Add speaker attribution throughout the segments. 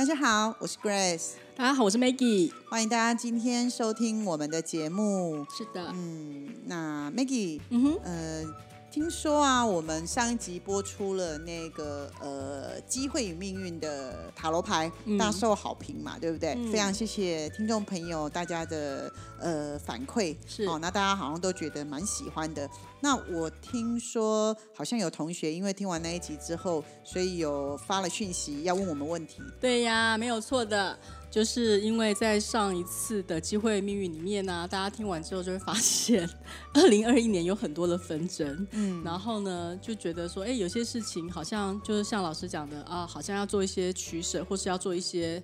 Speaker 1: 大家好，我是 Grace，
Speaker 2: 大家好，我是 Maggie。
Speaker 1: 欢迎大家今天收听我们的节目。
Speaker 2: 是的，
Speaker 1: 嗯，那 Maggie，
Speaker 2: 嗯哼，
Speaker 1: 呃，听说啊，我们上一集播出了那个呃机会与命运的塔罗牌，
Speaker 2: 嗯
Speaker 1: 大受好评嘛，对不对？
Speaker 2: 嗯
Speaker 1: 非常谢谢听众朋友大家的呃反馈，
Speaker 2: 是
Speaker 1: 哦，那大家好像都觉得蛮喜欢的。那我听说好像有同学因为听完那一集之后，所以有发了讯息要问我们问题。
Speaker 2: 对呀，没有错的，就是因为在上一次的机会命运里面呢、大家听完之后就会发现，二零二一年有很多的纷争，
Speaker 1: 嗯，
Speaker 2: 然后呢就觉得说，哎，有些事情好像就是像老师讲的啊，好像要做一些取舍，或是要做一些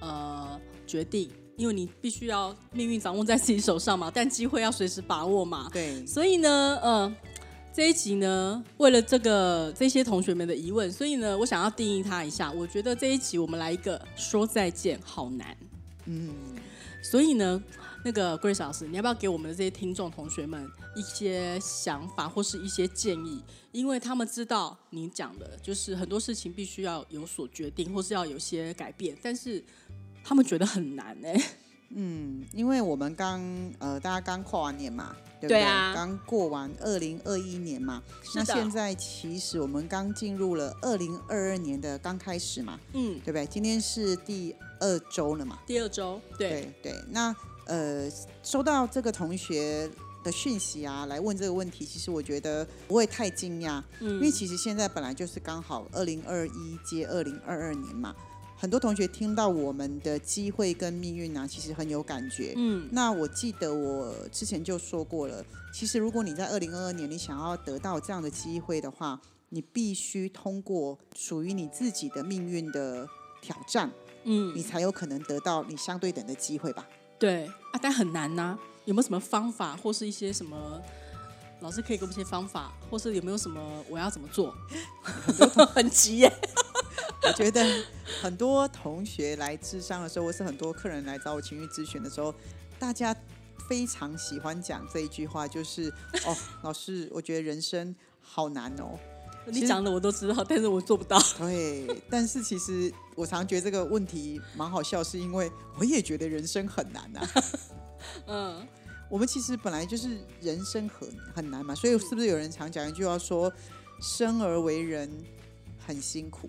Speaker 2: 呃决定，因为你必须要命运掌握在自己手上嘛，但机会要随时把握嘛，
Speaker 1: 对，
Speaker 2: 所以呢，呃，这一集呢，为了这个这些同学们的疑问，所以呢，我想要定义它一下。我觉得这一集我们来一个说再见好难。
Speaker 1: 嗯，
Speaker 2: 所以呢，那个 Grace 老师，你要不要给我们的这些听众同学们一些想法或是一些建议？因为他们知道你讲的就是很多事情必须要有所决定，或是要有些改变，但是他们觉得很难哎、
Speaker 1: 嗯，因为我们刚呃，大家刚跨完年嘛，对不对？
Speaker 2: 对啊
Speaker 1: 刚过完二零二一年嘛，那现在其实我们刚进入了二零二二年的刚开始嘛，
Speaker 2: 嗯，
Speaker 1: 对不对？今天是第二周了嘛，
Speaker 2: 第二周，对，
Speaker 1: 对对。那呃，收到这个同学的讯息啊，来问这个问题，其实我觉得不会太惊讶，嗯因为
Speaker 2: 嗯，
Speaker 1: 其实现在本来就是刚好二零二一接二零二二年嘛，很多同学听到我们的机会跟命运啊，其实很有感觉。
Speaker 2: 嗯，
Speaker 1: 那我记得我之前就说过了，其实如果你在二零二二年你想要得到这样的机会的话，你必须通过属于你自己的命运的挑战，
Speaker 2: 嗯
Speaker 1: 你，才有可能得到你相对等的机会吧。
Speaker 2: 对啊，但很难呐、有没有什么方法，或是一些什么？老师可以给我们一些方法，或是有没有什么我要怎么做？很急耶。
Speaker 1: 我觉得很多同学来智商的时候，或是很多客人来找我情绪咨询的时候，大家非常喜欢讲这一句话，就是哦，老师，我觉得人生好难哦。
Speaker 2: 你讲的我都知道，但是我做不到。
Speaker 1: 对，但是其实我常觉得这个问题蛮好笑，是因为我也觉得人生很难啊。
Speaker 2: 嗯，
Speaker 1: 我们其实本来就是人生很很难嘛，所以是不是有人常讲一句话说，生而为人很辛苦？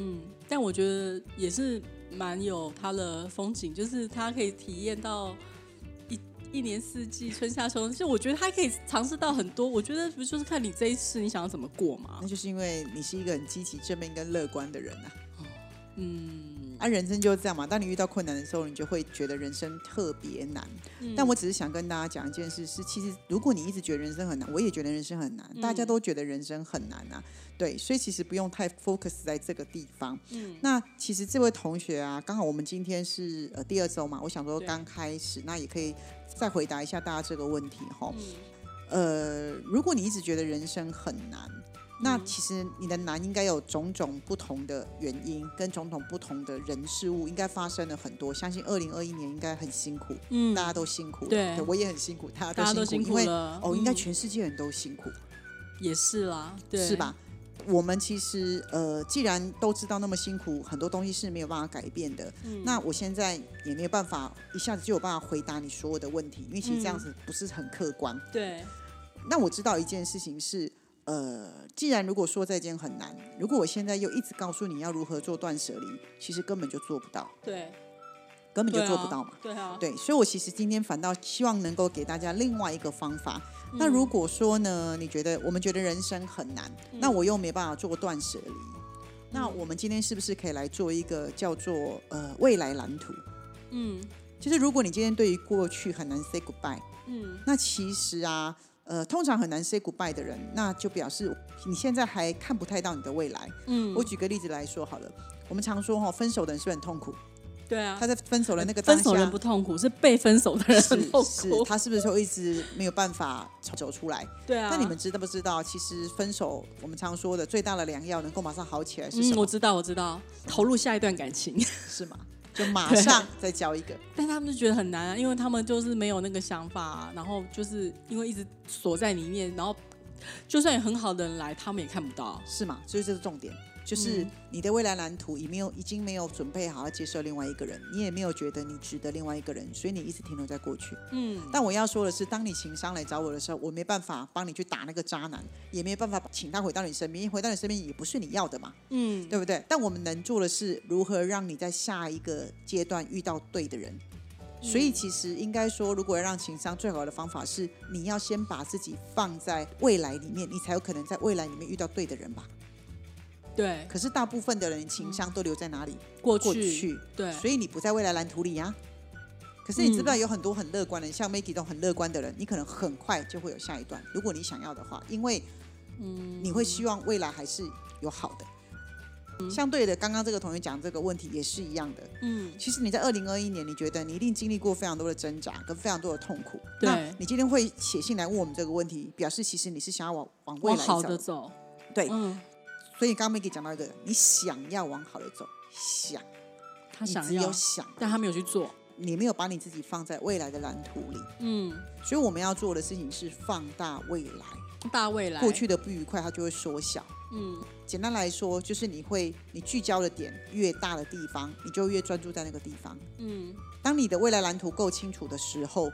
Speaker 2: 嗯，但我觉得也是蛮有它的风景，就是它可以体验到一一年四季，春夏秋冬。就我觉得它可以尝试到很多。我觉得不就是看你这一次你想要怎么过嘛
Speaker 1: 那？就是因为你是一个很积极、正面跟乐观的人啊。
Speaker 2: 嗯，
Speaker 1: 啊，人生就是这样嘛。当你遇到困难的时候，你就会觉得人生特别难。
Speaker 2: 嗯
Speaker 1: 但我只是想跟大家讲一件事，是其实如果你一直觉得人生很难，我也觉得人生很难，大家都觉得人生很难啊。对，所以其实不用太 focus 在这个地方。
Speaker 2: 嗯
Speaker 1: 那其实这位同学啊，刚好我们今天是呃第二周嘛，我想说刚开始，那也可以再回答一下大家这个问题哈。
Speaker 2: 嗯
Speaker 1: 呃，如果你一直觉得人生很难，那
Speaker 2: 嗯
Speaker 1: 其实你的难应该有种种不同的原因，跟种种不同的人事物，应该发生了很多。相信二零二一年应该很辛苦，
Speaker 2: 嗯
Speaker 1: 大家都辛苦，
Speaker 2: 对
Speaker 1: 我也很辛苦，大家
Speaker 2: 都辛
Speaker 1: 苦，因为。哦，应该
Speaker 2: 嗯
Speaker 1: 全世界人都辛苦，
Speaker 2: 也是啦，对，
Speaker 1: 是？吧？我们其实呃，既然都知道那么辛苦，很多东西是没有办法改变的。
Speaker 2: 嗯
Speaker 1: 那我现在也没有办法一下子就有办法回答你所有的问题，因为其实这样
Speaker 2: 嗯
Speaker 1: 子不是很客观。
Speaker 2: 对，
Speaker 1: 那我知道一件事情是，呃，既然如果说再见很难，如果我现在又一直告诉你要如何做断舍离，其实根本就做不到，
Speaker 2: 对，
Speaker 1: 根本就做不到嘛。
Speaker 2: 对啊，
Speaker 1: 对，所以我其实今天反倒希望能够给大家另外一个方法。那
Speaker 2: 嗯
Speaker 1: 如果说呢，你觉得我们觉得人生很难，那我又没办法做断舍离，那我们今天是不是可以来做一个叫做呃未来蓝图？
Speaker 2: 嗯
Speaker 1: 就是如果你今天对于过去很难 say goodbye，
Speaker 2: 嗯
Speaker 1: 那其实啊，呃，通常很难 say goodbye 的人，那就表示你现在还看不太到你的未来。
Speaker 2: 嗯，
Speaker 1: 我举个例子来说好了，我们常说哈，分手的人是很痛苦？
Speaker 2: 对啊
Speaker 1: 他，在分手的那个 当下
Speaker 2: 分手人不痛苦，是被分手的人很痛
Speaker 1: 是是，
Speaker 2: 苦。
Speaker 1: 他是不是就一直没有办法走出来？
Speaker 2: 对啊，
Speaker 1: 那你们知道不知道？其实分手，我们常说的最大的良药，能够马上好起来是什
Speaker 2: 嗯，
Speaker 1: 么？
Speaker 2: 我知道，我知道，投入下一段感情，
Speaker 1: 是吗？就马上再交一个。
Speaker 2: 但他们就觉得很难啊，因为他们就是没有那个想法、啊，然后就是因为一直锁在里面，然后就算有很好的人来，他们也看不到。
Speaker 1: 是吗？所以这是重点，就是
Speaker 2: 嗯
Speaker 1: 你的未来蓝图已没有已经没有准备好要接受另外一个人，你也没有觉得你值得另外一个人，所以你一直停留在过去。
Speaker 2: 嗯，
Speaker 1: 但我要说的是，当你情商来找我的时候，我没办法帮你去打那个渣男，也没有办法请他回到你身边，因为回到你身边也不是你要的嘛，
Speaker 2: 嗯，
Speaker 1: 对不对？但我们能做的是如何让你在下一个阶段遇到对的人。所以其实应该说，如果要让情商最好的方法是，你要先把自己放在未来里面，你才有可能在未来里面遇到对的人吧。
Speaker 2: 对，
Speaker 1: 可是大部分的人情商都留在哪里？
Speaker 2: 过去，
Speaker 1: 过去，
Speaker 2: 对，
Speaker 1: 所以你不在未来蓝图里呀、可是你知不知道
Speaker 2: 嗯。
Speaker 1: 有很多很乐观的人，像 Maggie 这种很乐观的人，你可能很快就会有下一段，如果你想要的话，因为
Speaker 2: 嗯，
Speaker 1: 你会希望未来还是有好的。相对的，刚刚这个同学讲这个问题也是一样的。
Speaker 2: 嗯，
Speaker 1: 其实你在二零二一年，你觉得你一定经历过非常多的挣扎跟非常多的痛苦。
Speaker 2: 对
Speaker 1: 那你今天会写信来问我们这个问题，表示其实你是想要往往未来
Speaker 2: 往好的
Speaker 1: 走。对，
Speaker 2: 嗯，
Speaker 1: 所以刚刚 Maggie 讲到一个，你想要往好的走，想，你只
Speaker 2: 他想要
Speaker 1: 有，想，
Speaker 2: 但他没有去做，
Speaker 1: 你没有把你自己放在未来的蓝图里。
Speaker 2: 嗯，
Speaker 1: 所以我们要做的事情是放大未来，
Speaker 2: 大未来，
Speaker 1: 过去的不愉快它就会缩小。
Speaker 2: 嗯，
Speaker 1: 简单来说，就是你会你聚焦的点越大的地方，你就越专注在那个地方。
Speaker 2: 嗯，
Speaker 1: 当你的未来蓝图够清楚的时候，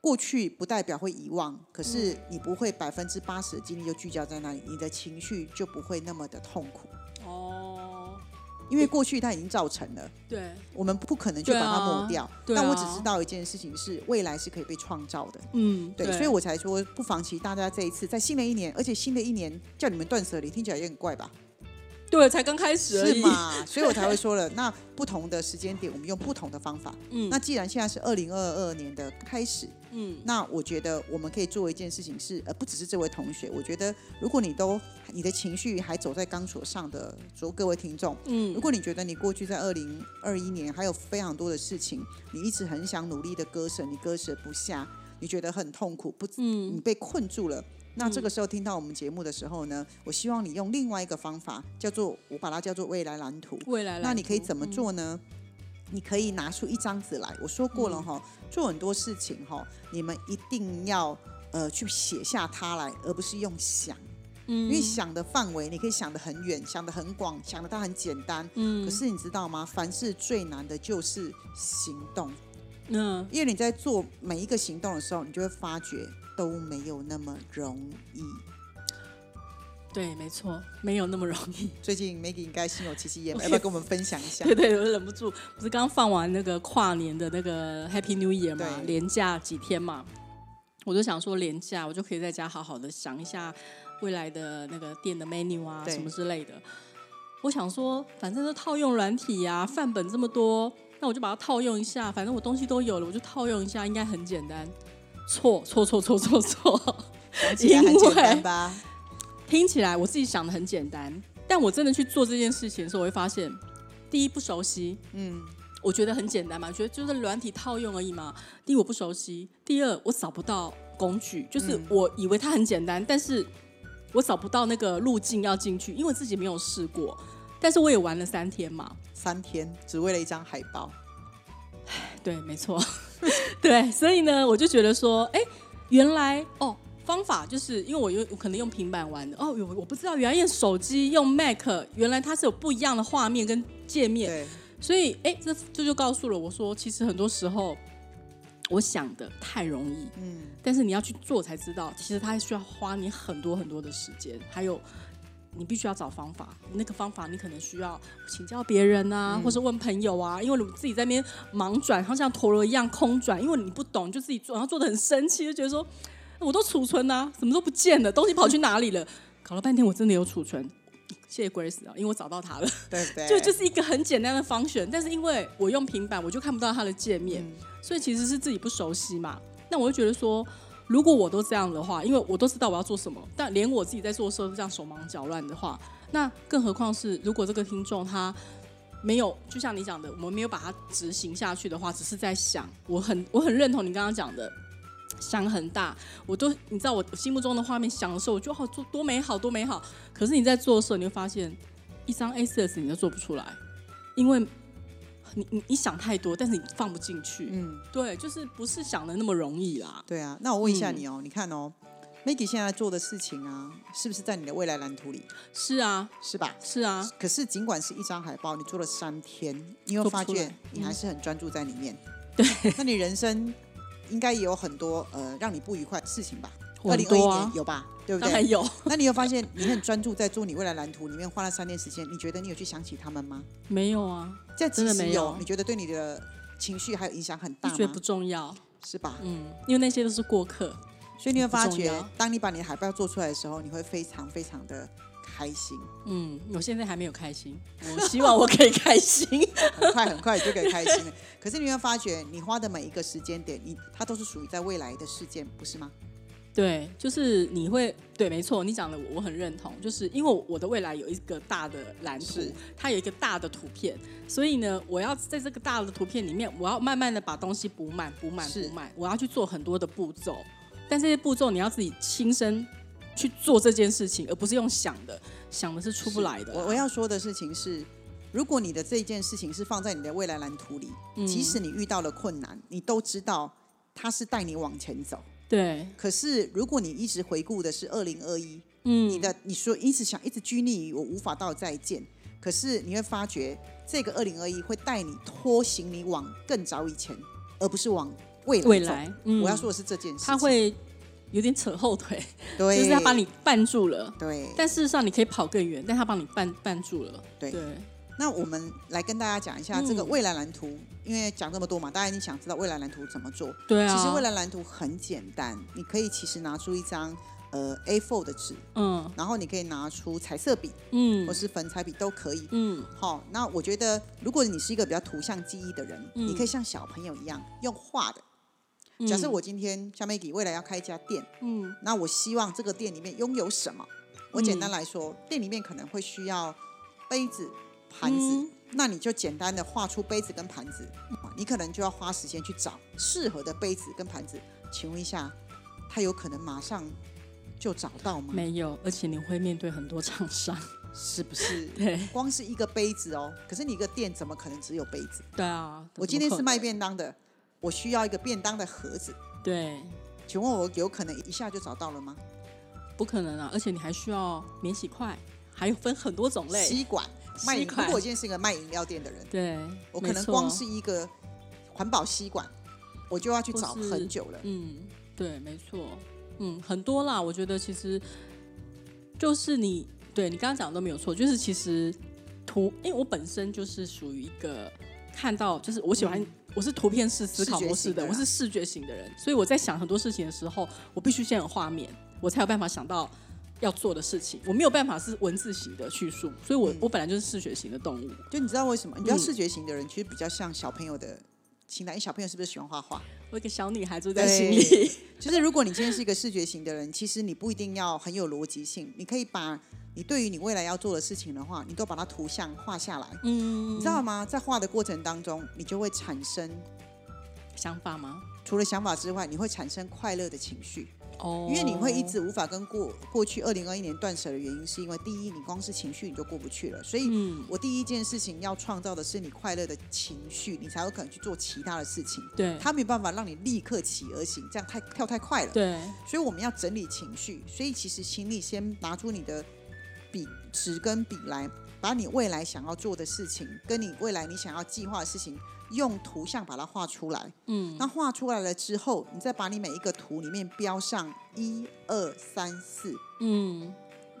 Speaker 1: 过去不代表会遗忘，可是你不会百分之八十的精力就聚焦在那里，你的情绪就不会那么的痛苦，
Speaker 2: 哦，
Speaker 1: 因为过去它已经造成了，
Speaker 2: 对，
Speaker 1: 我们不可能去把它抹掉。但我只知道一件事情是，未来是可以被创造的。
Speaker 2: 嗯，
Speaker 1: 对，所以我才说不妨其实大家这一次在新的一年，而且新的一年叫你们断舍离，听起来也很怪吧？
Speaker 2: 对才刚开始而已，
Speaker 1: 是嘛？所以我才会说了，那不同的时间点，我们用不同的方法。
Speaker 2: 嗯，
Speaker 1: 那既然现在是二零二二年的开始，
Speaker 2: 嗯，
Speaker 1: 那我觉得我们可以做一件事情是，呃，不只是这位同学，我觉得如果你都你的情绪还走在钢索上的，所有各位听众，
Speaker 2: 嗯
Speaker 1: 如果你觉得你过去在二零二一年还有非常多的事情，你一直很想努力的割舍，你割舍不下，你觉得很痛苦，不，
Speaker 2: 嗯
Speaker 1: 你被困住了。那这个时候听到我们节目的时候呢，我希望你用另外一个方法，叫做我把它叫做未来蓝图。
Speaker 2: 未来蓝图，
Speaker 1: 那你可以怎么做呢？你可以拿出一张纸来，我说过了
Speaker 2: 嗯
Speaker 1: 哈，做很多事情哈，你们一定要呃去写下它来，而不是用想，
Speaker 2: 嗯？
Speaker 1: 因为想的范围你可以想得很远，想得很广，想的它很简单。
Speaker 2: 嗯，
Speaker 1: 可是你知道吗？凡事最难的就是行动，
Speaker 2: 嗯，
Speaker 1: 因为你在做每一个行动的时候，你就会发觉都没有那么容易。
Speaker 2: 对，没错，没有那么容易。
Speaker 1: 最近 Maggie 应该心有戚戚焉，要不要跟我们分享一下
Speaker 2: 对？对，我忍不住，不是刚放完那个跨年的那个 Happy New Year 嘛，
Speaker 1: 对
Speaker 2: 连假几天嘛，我就想说连假，我就可以在家好好的想一下未来的那个店的 menu 啊什么之类的。我想说，反正都套用软体呀、范本这么多，那我就把它套用一下，反正我东西都有了，我就套用一下，应该很简单。错错错错错错，
Speaker 1: 想起来很简单
Speaker 2: 因为
Speaker 1: 吧？
Speaker 2: 听起来我自己想的很简单，但我真的去做这件事情的时候，我会发现，第一不熟悉，
Speaker 1: 嗯，
Speaker 2: 我觉得很简单嘛，觉得就是软体套用而已嘛。第一我不熟悉，第二我找不到工具，就是
Speaker 1: 嗯
Speaker 2: 我以为它很简单，但是我找不到那个路径要进去，因为我自己没有试过。但是我也玩了三天嘛，
Speaker 1: 三天只为了一张海报。
Speaker 2: 对，没错，对，所以呢，我就觉得说，哎，原来哦，方法就是因为我用我可能用平板玩的，哦，有我不知道，原来用手机用 Mac，原来它是有不一样的画面跟界面，所以哎，这这就告诉了我说，其实很多时候我想的太容易，
Speaker 1: 嗯，
Speaker 2: 但是你要去做才知道，其实它需要花你很多很多的时间，还有你必须要找方法。那个方法你可能需要请教别人啊，或是问朋友啊，因为你自己在那边忙转，好像陀螺一样空转，因为你不懂，就自己做，然后做的很生气，就觉得说我都储存啊，什么都不见了，东西跑去哪里了？搞了半天我真的有储存。谢谢 Grace 啊，因为我找到它了，
Speaker 1: 对不对？
Speaker 2: 就就是一个很简单的方选，但是因为我用平板，我就看不到它的界面，
Speaker 1: 嗯
Speaker 2: 所以其实是自己不熟悉嘛。那我就觉得说，如果我都这样的话，因为我都知道我要做什么，但连我自己在做的时候都这样手忙脚乱的话，那更何况是如果这个听众他没有，就像你讲的，我们没有把它执行下去的话，只是在想。我很我很认同你刚刚讲的，想很大，我都你知道我心目中的画面想的时候，我就好做多美好多美好。可是你在做的时候，你会发现一张 A 四的纸你都做不出来，因为你你你想太多，但是你放不进去。
Speaker 1: 嗯，
Speaker 2: 对，就是不是想的那么容易啦。
Speaker 1: 对啊。那我问一下
Speaker 2: 嗯
Speaker 1: 你哦，你看哦，Maggie 现在做的事情啊，是不是在你的未来蓝图里？
Speaker 2: 是啊，
Speaker 1: 是吧？
Speaker 2: 是啊，
Speaker 1: 可是尽管是一张海报，你做了三天，你有发觉
Speaker 2: 做不出来
Speaker 1: 你还是很专注在里面。
Speaker 2: 对，
Speaker 1: 那你人生应该也有很多呃让你不愉快的事情吧？二
Speaker 2: 很
Speaker 1: 零二一年有吧？对不对？
Speaker 2: 当然有，
Speaker 1: 那你有发现你很专注在做你未来蓝图里面花了三天时间，你觉得你有去想起他们吗？
Speaker 2: 没有啊，
Speaker 1: 这其
Speaker 2: 真的没
Speaker 1: 有
Speaker 2: 有，
Speaker 1: 你觉得对你的情绪还有影响很大吗
Speaker 2: 就觉得不？重要。
Speaker 1: 是吧？
Speaker 2: 嗯，因为那些都是过客。
Speaker 1: 所以你会发觉当你把你的海报做出来的时候，你会非常非常的开心，
Speaker 2: 嗯，我现在还没有开心，我希望我可以开心。
Speaker 1: 很快很快就可以开心了。可是你会发觉，你花的每一个时间点，你它都是属于在未来的事件，不是吗？
Speaker 2: 对，就是你会对，没错，你讲的我很认同，就是因为我的未来有一个大的蓝图，它有一个大的图片，所以呢，我要在这个大的图片里面，我要慢慢的把东西补满、补满、补满，我要去做很多的步骤，但这些步骤你要自己亲身去做这件事情，而不是用想的，想的是出不来的啊。
Speaker 1: 我我要说的事情是，如果你的这件事情是放在你的未来蓝图里，
Speaker 2: 嗯。
Speaker 1: 即使你遇到了困难，你都知道它是带你往前走。
Speaker 2: 对，
Speaker 1: 可是如果你一直回顾的是二零二一，
Speaker 2: 嗯，
Speaker 1: 你的你说一直想一直拘泥于我无法到再见，可是你会发觉这个二零二一会带你拖行你往更早以前，而不是往未来
Speaker 2: 未来，嗯。
Speaker 1: 我要说的是这件事情，
Speaker 2: 他会有点扯后腿，
Speaker 1: 对，
Speaker 2: 就是他把你绊住了。
Speaker 1: 对。
Speaker 2: 但事实上，你可以跑更远，但他帮你绊绊住了。
Speaker 1: 对
Speaker 2: 对，
Speaker 1: 那我们来跟大家讲一下
Speaker 2: 嗯
Speaker 1: 这个未来蓝图，因为讲这么多嘛，大家一定想知道未来蓝图怎么做。
Speaker 2: 对啊。
Speaker 1: 其实未来蓝图很简单，你可以其实拿出一张呃 A4 的纸，
Speaker 2: 嗯
Speaker 1: 然后你可以拿出彩色笔
Speaker 2: 嗯
Speaker 1: 或是粉彩笔都可以。
Speaker 2: 嗯
Speaker 1: 好，那我觉得如果你是一个比较图像记忆的人，
Speaker 2: 嗯
Speaker 1: 你可以像小朋友一样用画的。
Speaker 2: 嗯
Speaker 1: 假设我今天像 Maggie 未来要开一家店，
Speaker 2: 嗯
Speaker 1: 那我希望这个店里面拥有什么？我简单来说，店里面可能会需要杯子、盘子，
Speaker 2: 嗯
Speaker 1: 那你就简单的画出杯子跟盘子，你可能就要花时间去找适合的杯子跟盘子。请问一下，他有可能马上就找到吗？
Speaker 2: 没有，而且你会面对很多厂商。
Speaker 1: 是不是？
Speaker 2: 对
Speaker 1: 光是一个杯子哦，可是你一个店怎么可能只有杯子？
Speaker 2: 对啊，
Speaker 1: 我今天是卖便当的，我需要一个便当的盒子，
Speaker 2: 对，
Speaker 1: 请问我有可能一下就找到了吗？
Speaker 2: 不可能啊！而且你还需要免洗筷，还有分很多种类。
Speaker 1: 吸管卖，如果我今天是一个卖饮料店的人，
Speaker 2: 对，
Speaker 1: 我可能光是一个环保吸管，我就要去找很久了。
Speaker 2: 嗯，对，没错，嗯，很多啦。我觉得其实就是你，对你刚刚讲的都没有错，就是其实图，因为我本身就是属于一个看到，就是我喜欢。
Speaker 1: 嗯
Speaker 2: 我是图片式思考模式的，我是视觉型的人，所以我在想很多事情的时候，我必须先有画面，我才有办法想到要做的事情。我没有办法是文字型的叙述，所以我、
Speaker 1: 嗯
Speaker 2: 我本来就是视觉型的动物。
Speaker 1: 就你知道为什么？你比较
Speaker 2: 嗯
Speaker 1: 视觉型的人，其实比较像小朋友的心态。因为小朋友是不是喜欢画画？
Speaker 2: 我一个小女孩住在心里，
Speaker 1: 就是如果你今天是一个视觉型的人，其实你不一定要很有逻辑性，你可以把你对于你未来要做的事情的话，你都把它图像画下来。
Speaker 2: 嗯，
Speaker 1: 你知道吗？在画的过程当中，你就会产生
Speaker 2: 想法吗？
Speaker 1: 除了想法之外，你会产生快乐的情绪。
Speaker 2: 哦，
Speaker 1: 因为你会一直无法跟过过去二零二一年断舍的原因，是因为第一，你光是情绪你就过不去了。所以，
Speaker 2: 嗯，
Speaker 1: 我第一件事情要创造的是你快乐的情绪，你才有可能去做其他的事情。
Speaker 2: 对
Speaker 1: 它没有办法让你立刻起而行，这样太跳太快了。
Speaker 2: 对，
Speaker 1: 所以我们要整理情绪。所以其实，请你先拿出你的笔、纸跟笔来，把你未来想要做的事情，跟你未来你想要计划的事情，用图像把它画出来。
Speaker 2: 嗯
Speaker 1: 那画出来了之后，你再把你每一个图里面标上一二三四。
Speaker 2: 嗯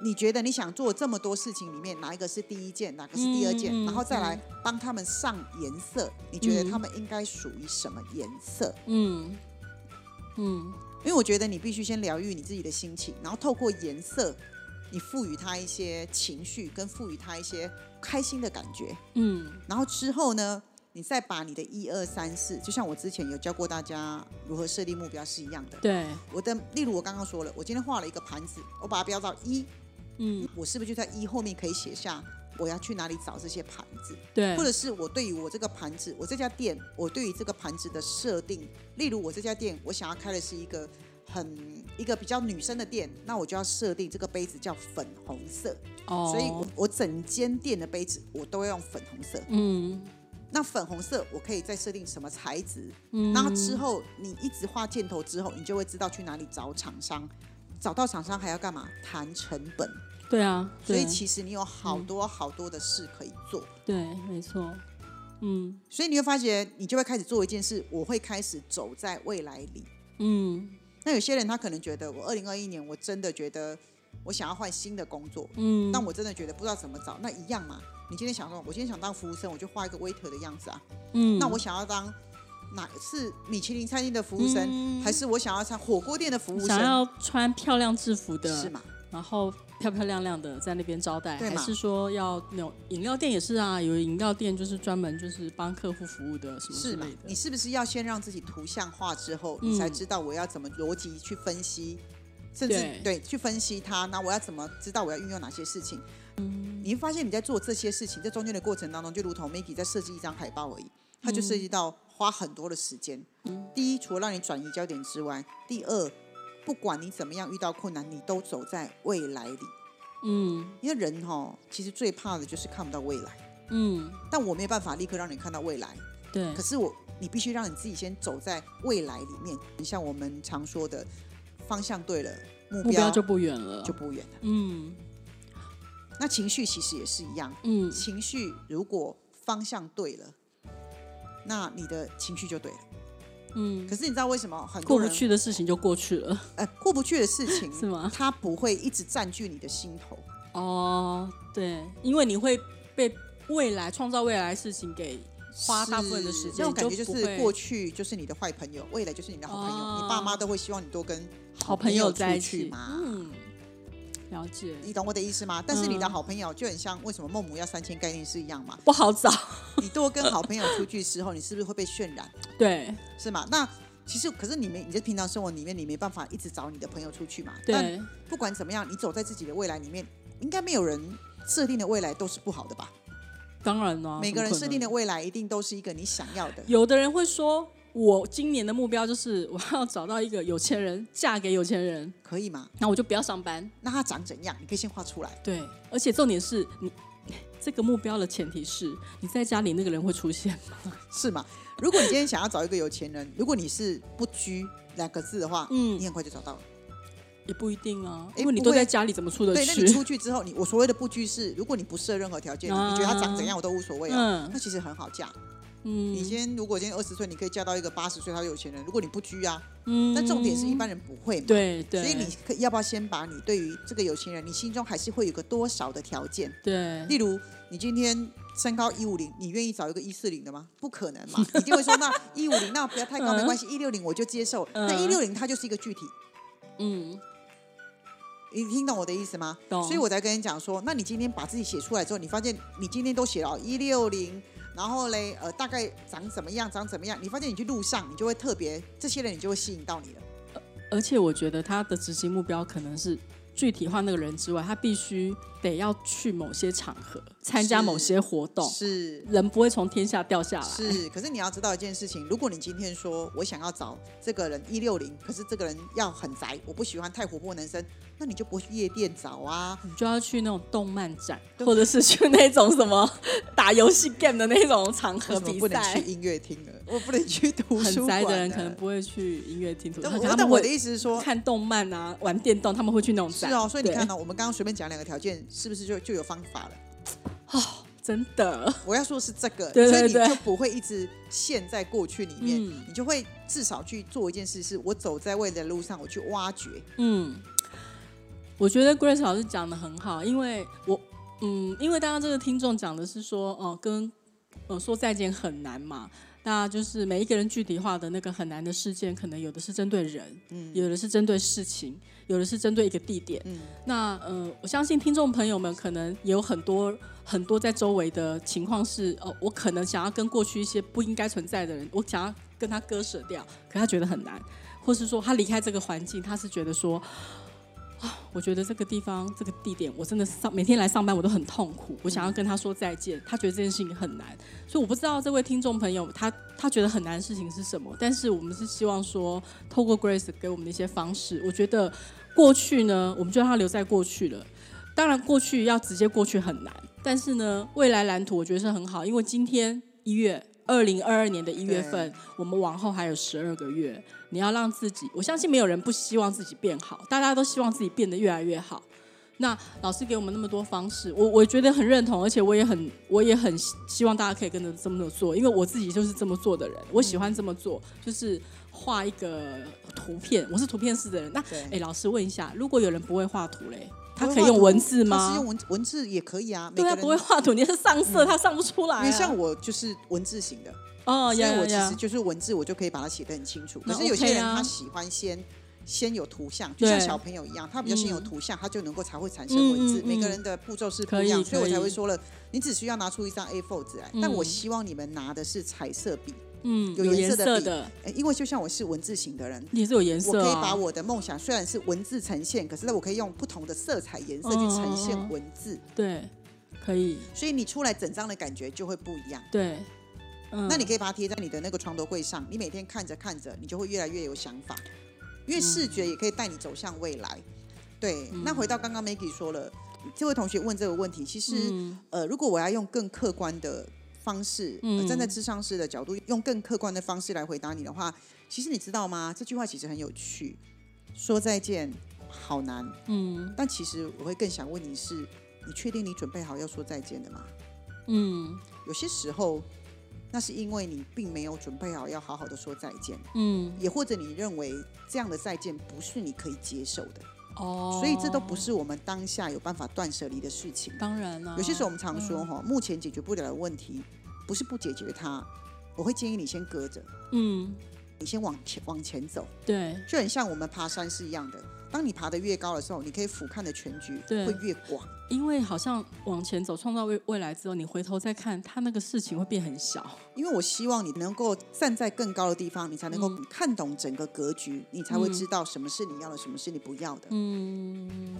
Speaker 1: 你觉得你想做这么多事情里面，哪一个是第一件，哪个是第二件，
Speaker 2: 嗯嗯
Speaker 1: 然后再来帮他们上颜色。你觉得他们应该属于什么颜色？
Speaker 2: 嗯嗯
Speaker 1: 因为我觉得你必须先疗愈你自己的心情，然后透过颜色，你赋予他一些情绪，跟赋予他一些开心的感觉。
Speaker 2: 嗯
Speaker 1: 然后之后呢，你再把你的一二三四，就像我之前有教过大家如何设立目标是一样的。
Speaker 2: 对，
Speaker 1: 我的，例如我刚刚说了，我今天画了一个盘子，我把它标到一，
Speaker 2: 嗯
Speaker 1: 我是不是就在一后面可以写下我要去哪里找这些盘子，
Speaker 2: 对
Speaker 1: 或，者是我对于我这个盘子，我这家店，我对于这个盘子的设定，例如我这家店，我想要开的是一个很一个比较女生的店，那我就要设定这个杯子叫粉红色，
Speaker 2: 哦，
Speaker 1: 所以我我整间店的杯子我都要用粉红色。
Speaker 2: 嗯
Speaker 1: 那粉红色我可以再设定什么材质？
Speaker 2: 嗯，
Speaker 1: 那之后你一直画箭头之后，你就会知道去哪里找厂商。找到厂商还要干嘛？谈成本。
Speaker 2: 对啊，
Speaker 1: 所以其实你有好多好多的事可以做。
Speaker 2: 对，没错，嗯
Speaker 1: 所以你会发觉，你就会开始做一件事，我会开始走在未来里。
Speaker 2: 嗯
Speaker 1: 那有些人他可能觉得，我二零二一年我真的觉得我想要换新的工作，
Speaker 2: 嗯，
Speaker 1: 但我真的觉得不知道怎么找，那一样嘛。你今天想说，我今天想当服务生，我就画一个 waiter 的样子啊。
Speaker 2: 嗯，
Speaker 1: 那我想要当哪是米其林餐厅的服务生，
Speaker 2: 嗯
Speaker 1: 还是我想要穿火锅店的服务生？
Speaker 2: 想要穿漂亮制服的，
Speaker 1: 是嘛？
Speaker 2: 然后漂漂亮亮的在那边招待，还是说要那种饮料店也是啊？有饮料店就是专门就是帮客户服务的什么之类？
Speaker 1: 你。是不是要先让自己图像化之后，
Speaker 2: 嗯
Speaker 1: 你才知道我要怎么逻辑去分析，甚至
Speaker 2: 对
Speaker 1: 对去分析它？那我要怎么知道我要运用哪些事情？
Speaker 2: 嗯
Speaker 1: 你会发现你在做这些事情，在中间的过程当中，就如同 Maggie 在设计一张海报而已，它就涉及到花很多的时间。
Speaker 2: 嗯
Speaker 1: 第一，除了让你转移焦点之外，第二，不管你怎么样遇到困难，你都走在未来里。
Speaker 2: 嗯
Speaker 1: 因为人哈、其实最怕的就是看不到未来。
Speaker 2: 嗯，
Speaker 1: 但我没有办法立刻让你看到未来，
Speaker 2: 对
Speaker 1: 可，是我你必须让你自己先走在未来里面。你像我们常说的，方向对了，目标
Speaker 2: 目标就不远了。
Speaker 1: 就不远了。
Speaker 2: 嗯
Speaker 1: 那情绪其实也是一样，
Speaker 2: 嗯
Speaker 1: 情绪如果方向对了，那你的情绪就对了。
Speaker 2: 嗯
Speaker 1: 可，是你知道为什么很
Speaker 2: 过不
Speaker 1: 人
Speaker 2: 去的事情就过去了，
Speaker 1: 呃过不去的事情
Speaker 2: 是吗？
Speaker 1: 它不会一直占据你的心头。
Speaker 2: 哦，对，因为你会被未来创造未来的事情给花大部分的时间，
Speaker 1: 是那种感觉就是
Speaker 2: 会
Speaker 1: 过去就是你的坏朋友，未来就是你的好朋友。
Speaker 2: 哦
Speaker 1: 你爸妈都会希望你多跟
Speaker 2: 好朋友在一起
Speaker 1: 出去嘛。
Speaker 2: 嗯，了解，
Speaker 1: 你懂我的意思吗？但是你的
Speaker 2: 嗯
Speaker 1: 好朋友就很像为什么孟母要三千概念是一样嘛？
Speaker 2: 不好找，
Speaker 1: 你多跟好朋友出去时候，你是不是会被渲染？
Speaker 2: 对
Speaker 1: 是吗？那其实可是你没你在平常生活里面，你没办法一直找你的朋友出去嘛。但
Speaker 2: 对，
Speaker 1: 不管怎么样，你走在自己的未来里面，应该没有人设定的未来都是不好的吧？
Speaker 2: 当然了，
Speaker 1: 每个人设定的未来一定都是一个你想要的。
Speaker 2: 有的人会说，我今年的目标就是我要找到一个有钱人，嫁给有钱人，
Speaker 1: 可以吗？
Speaker 2: 那我就不要上班。
Speaker 1: 那他长怎样？你可以先画出来。
Speaker 2: 对，而且重点是你这个目标的前提是你在家里那个人会出现吗。
Speaker 1: 是吗？如果你今天想要找一个有钱人，如果你是不拘两个字的话，
Speaker 2: 嗯
Speaker 1: 你很快就找到了。
Speaker 2: 也不一定啊，因为你都在家里，怎么出得
Speaker 1: 对，那
Speaker 2: 去
Speaker 1: 你？出去之后，你我所谓的不拘是，如果你不设任何条件，
Speaker 2: 啊
Speaker 1: 你觉得他长怎样我都无所谓啊，
Speaker 2: 嗯
Speaker 1: 那其实很好嫁。
Speaker 2: 嗯
Speaker 1: 你今天如果今天二十岁，你可以嫁到一个八十岁他有钱人，如果你不拘啊，
Speaker 2: 嗯
Speaker 1: 但重点是一般人不会嘛。
Speaker 2: 对对，
Speaker 1: 所以你可要不要先把你对于这个有钱人，你心中还是会有个多少的条件？
Speaker 2: 对
Speaker 1: 例如，你今天身高一五零，你愿意找一个一四零的吗？不可能嘛！你 一定会说，那一五零那不要太高，
Speaker 2: 嗯
Speaker 1: 没关系，一六零我就接受。
Speaker 2: 嗯
Speaker 1: 那一六零它就是一个具体，
Speaker 2: 嗯
Speaker 1: 你听懂我的意思吗？
Speaker 2: 懂
Speaker 1: 所以我才跟你讲说，那你今天把自己写出来之后，你发现你今天都写了一六零，然后嘞，呃，大概长怎么样，长怎么样，你发现你去路上，你就会特别，这些人你就会吸引到你了。
Speaker 2: 而且我觉得他的执行目标可能是具体化那个人之外，他必须得要去某些场合参加某些活动，
Speaker 1: 是
Speaker 2: 人不会从天下掉下来。
Speaker 1: 是，可是你要知道一件事情，如果你今天说我想要找这个人一六零，可是这个人要很宅，我不喜欢太活泼的男生，那你就不去夜店找啊。
Speaker 2: 你就要去那种动漫展，或者是去那种什么 打游戏 game 的那种场合比
Speaker 1: 赛不能去。音乐厅了？我不能去图
Speaker 2: 很
Speaker 1: 书馆很？
Speaker 2: 宅的人可能不会去音乐厅，
Speaker 1: 但但我的意思是说，
Speaker 2: 看动漫啊、玩电动，他们会去那种展。
Speaker 1: 是哦，所以你
Speaker 2: 对
Speaker 1: 看到我们刚刚随便讲两个条件，是不是就就有方法了？
Speaker 2: 哦真的，
Speaker 1: 我要说的是这个，
Speaker 2: 对对对
Speaker 1: 所以你就不会一直陷在过去里面，
Speaker 2: 嗯
Speaker 1: 你就会至少去做一件事，是我走在未来的路上，我去挖掘。
Speaker 2: 嗯，我觉得 Grace 老师讲的很好，因为我，嗯，因为刚刚这个听众讲的是说，哦、跟呃说再见很难嘛。那就是每一个人具体化的那个很难的事件，可能有的是针对人，
Speaker 1: 嗯
Speaker 2: 有的是针对事情，有的是针对一个地点。
Speaker 1: 嗯，
Speaker 2: 那呃，我相信听众朋友们可能也有很多很多在周围的情况是，哦，我可能想要跟过去一些不应该存在的人，我想要跟他割舍掉，可他觉得很难，或是说他离开这个环境，他是觉得说，啊，我觉得这个地方这个地点，我真的上每天来上班我都很痛苦，我想要跟他说再见，他觉得这件事情很难，所以我不知道这位听众朋友他他觉得很难的事情是什么，但是我们是希望说透过 Grace 给我们的一些方式，我觉得过去呢，我们就让它留在过去了。当然，过去要直接过去很难，但是呢，未来蓝图我觉得是很好，因为今天一月二零二二年的一月份，我们往后还有十二个月，你要让自己，我相信没有人不希望自己变好，大家都希望自己变得越来越好。那老师给我们那么多方式，我我觉得很认同，而且我也很我也很希望大家可以跟着这么做，因为我自己就是这么做的人，我喜欢这么做，就是画一个图片，我是图片式的人。那哎，老师问一下，如果有人不会画图嘞？他可以用文字吗？
Speaker 1: 是用文文字也可以啊。
Speaker 2: 对啊，不会画图，你是上色，他上不出来。
Speaker 1: 因为像我就是文字型的哦，所以我其实就是文字，我就可以把它写得很清楚。可是有些人他喜欢先先有图像，就像小朋友一样，他比较先有图像，他就能够才会产生文字。每个人的步骤是不一样，所以我才会说了，你只需要拿出一张 A4 纸来，但我希望你们拿的是彩色笔。
Speaker 2: 嗯，有颜色的，
Speaker 1: 哎，因为就像我是文字型的人，
Speaker 2: 也是有颜色，
Speaker 1: 我可以把我的梦想虽然是文字呈现，可是呢，我可以用不同的色彩颜色去呈现文字，
Speaker 2: 对，可以，
Speaker 1: 所以你出来整张的感觉就会不一样，
Speaker 2: 对，
Speaker 1: 嗯，那你可以把它贴在你的那个床头柜上，你每天看着看着，你就会越来越有想法，因为视觉也可以带你走向未来，对。那回到刚刚 Maggie 说了，这位同学问这个问题，其实，呃，如果我要用更客观的。方式，嗯站在智商师的角度，用更客观的方式来回答你的话，其实你知道吗？这句话其实很有趣。说再见好难，嗯，但其实我会更想问你是：你确定你准备好要说再见的吗？嗯，有些时候，那是因为你并没有准备好要好好的说再见，嗯，也或者你认为这样的再见不是你可以接受的。哦，所以这都不是我们当下有办法断舍离的事情。
Speaker 2: 当然了，
Speaker 1: 有些时候我们常说哈，目前解决不了的问题，不是不解决它，我会建议你先搁着，嗯，你先往前往前走。
Speaker 2: 对，
Speaker 1: 就很像我们爬山是一样的。当你爬得越高的时候，你可以俯瞰的全局会越广。
Speaker 2: 因为好像往前走，创造未未来之后，你回头再看，它那个事情会变很小。
Speaker 1: 因为我希望你能够站在更高的地方，你才能够看懂整个格局，你才会知道什么是你要的，什么是你不要的。嗯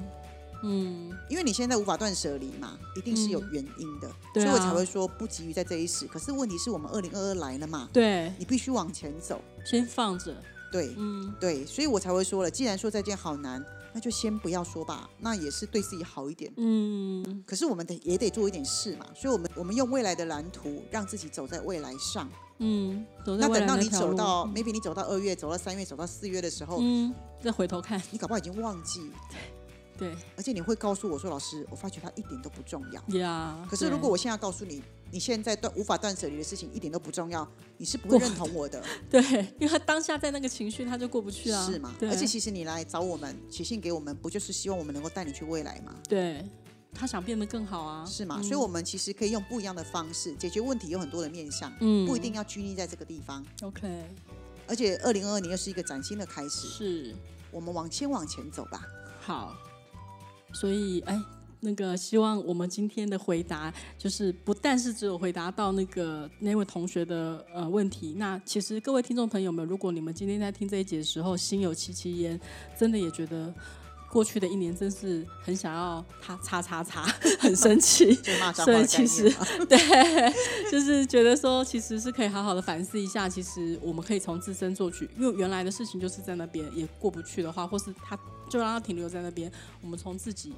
Speaker 1: 嗯，因为你现在无法断舍离嘛，一定是有原因的，所以我才会说不急于在这一时。可是问题是我们二零二二来了嘛，
Speaker 2: 对
Speaker 1: 你必须往前走，
Speaker 2: 先放着。
Speaker 1: 对，嗯，对，所以我才会说了，既然说再见好难，那就先不要说吧，那也是对自己好一点。嗯，可是我们得也得做一点事嘛，所以我们我们用未来的蓝图，让自己走在未来上。
Speaker 2: 嗯，
Speaker 1: 那等到你走到，maybe 你走到二月，走到三月，走到四月的时候，
Speaker 2: 嗯，再回头看，
Speaker 1: 你搞不好已经忘记。
Speaker 2: 对，
Speaker 1: 而且你会告诉我说：“老师，我发觉它一点都不重要。”
Speaker 2: 呀，
Speaker 1: 可是如果我现在告诉你，你现在断无法断舍离的事情一点都不重要，你是不会认同我的。
Speaker 2: 对，因为他当下在那个情绪，他就过不去啊。
Speaker 1: 是吗？而且其实你来找我们，写信给我们，不就是希望我们能够带你去未来吗？
Speaker 2: 对，他想变得更好啊。
Speaker 1: 是吗？所以我们其实可以用不一样的方式解决问题，有很多的面向，嗯，不一定要拘泥在这个地方。
Speaker 2: OK。
Speaker 1: 而且二零二二年又是一个崭新的开始，
Speaker 2: 是
Speaker 1: 我们往先往前走吧。
Speaker 2: 好。所以，哎，那个希望我们今天的回答，就是不但是只有回答到那个那位同学的呃问题。那其实各位听众朋友们，如果你们今天在听这一节的时候，心有戚戚焉，真的也觉得过去的一年真是很想要他擦擦擦，很生气。
Speaker 1: 所以
Speaker 2: 其实 对，就是觉得说，其实是可以好好的反思一下。其实我们可以从自身做去，因为原来的事情就是在那边也过不去的话，或是他。就让他停留在那边，我们从自己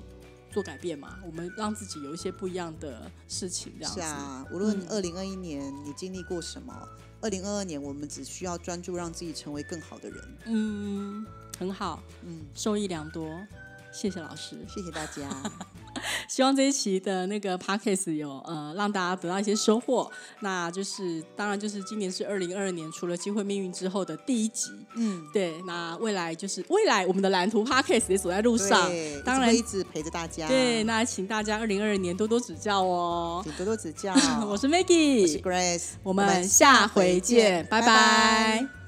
Speaker 2: 做改变嘛，我们让自己有一些不一样的事情，这样子。
Speaker 1: 是啊，无论二零二一年你经历过什么，二零二二年我们只需要专注让自己成为更好的人。
Speaker 2: 嗯，很好，嗯，受益良多，谢谢老师，
Speaker 1: 谢谢大家。
Speaker 2: 希望这一期的那个 podcast 有呃让大家得到一些收获。那就是当然就是今年是二零二二年，除了机会命运之后的第一集。嗯，对。那未来就是未来我们的蓝图 podcast 也走在路上，当然
Speaker 1: 一直陪着大家。
Speaker 2: 对，那请大家二零二二年多多指教哦，
Speaker 1: 请多多指教。
Speaker 2: 我是 Maggie，
Speaker 1: 我是 Grace，
Speaker 2: 我们下回见，拜拜。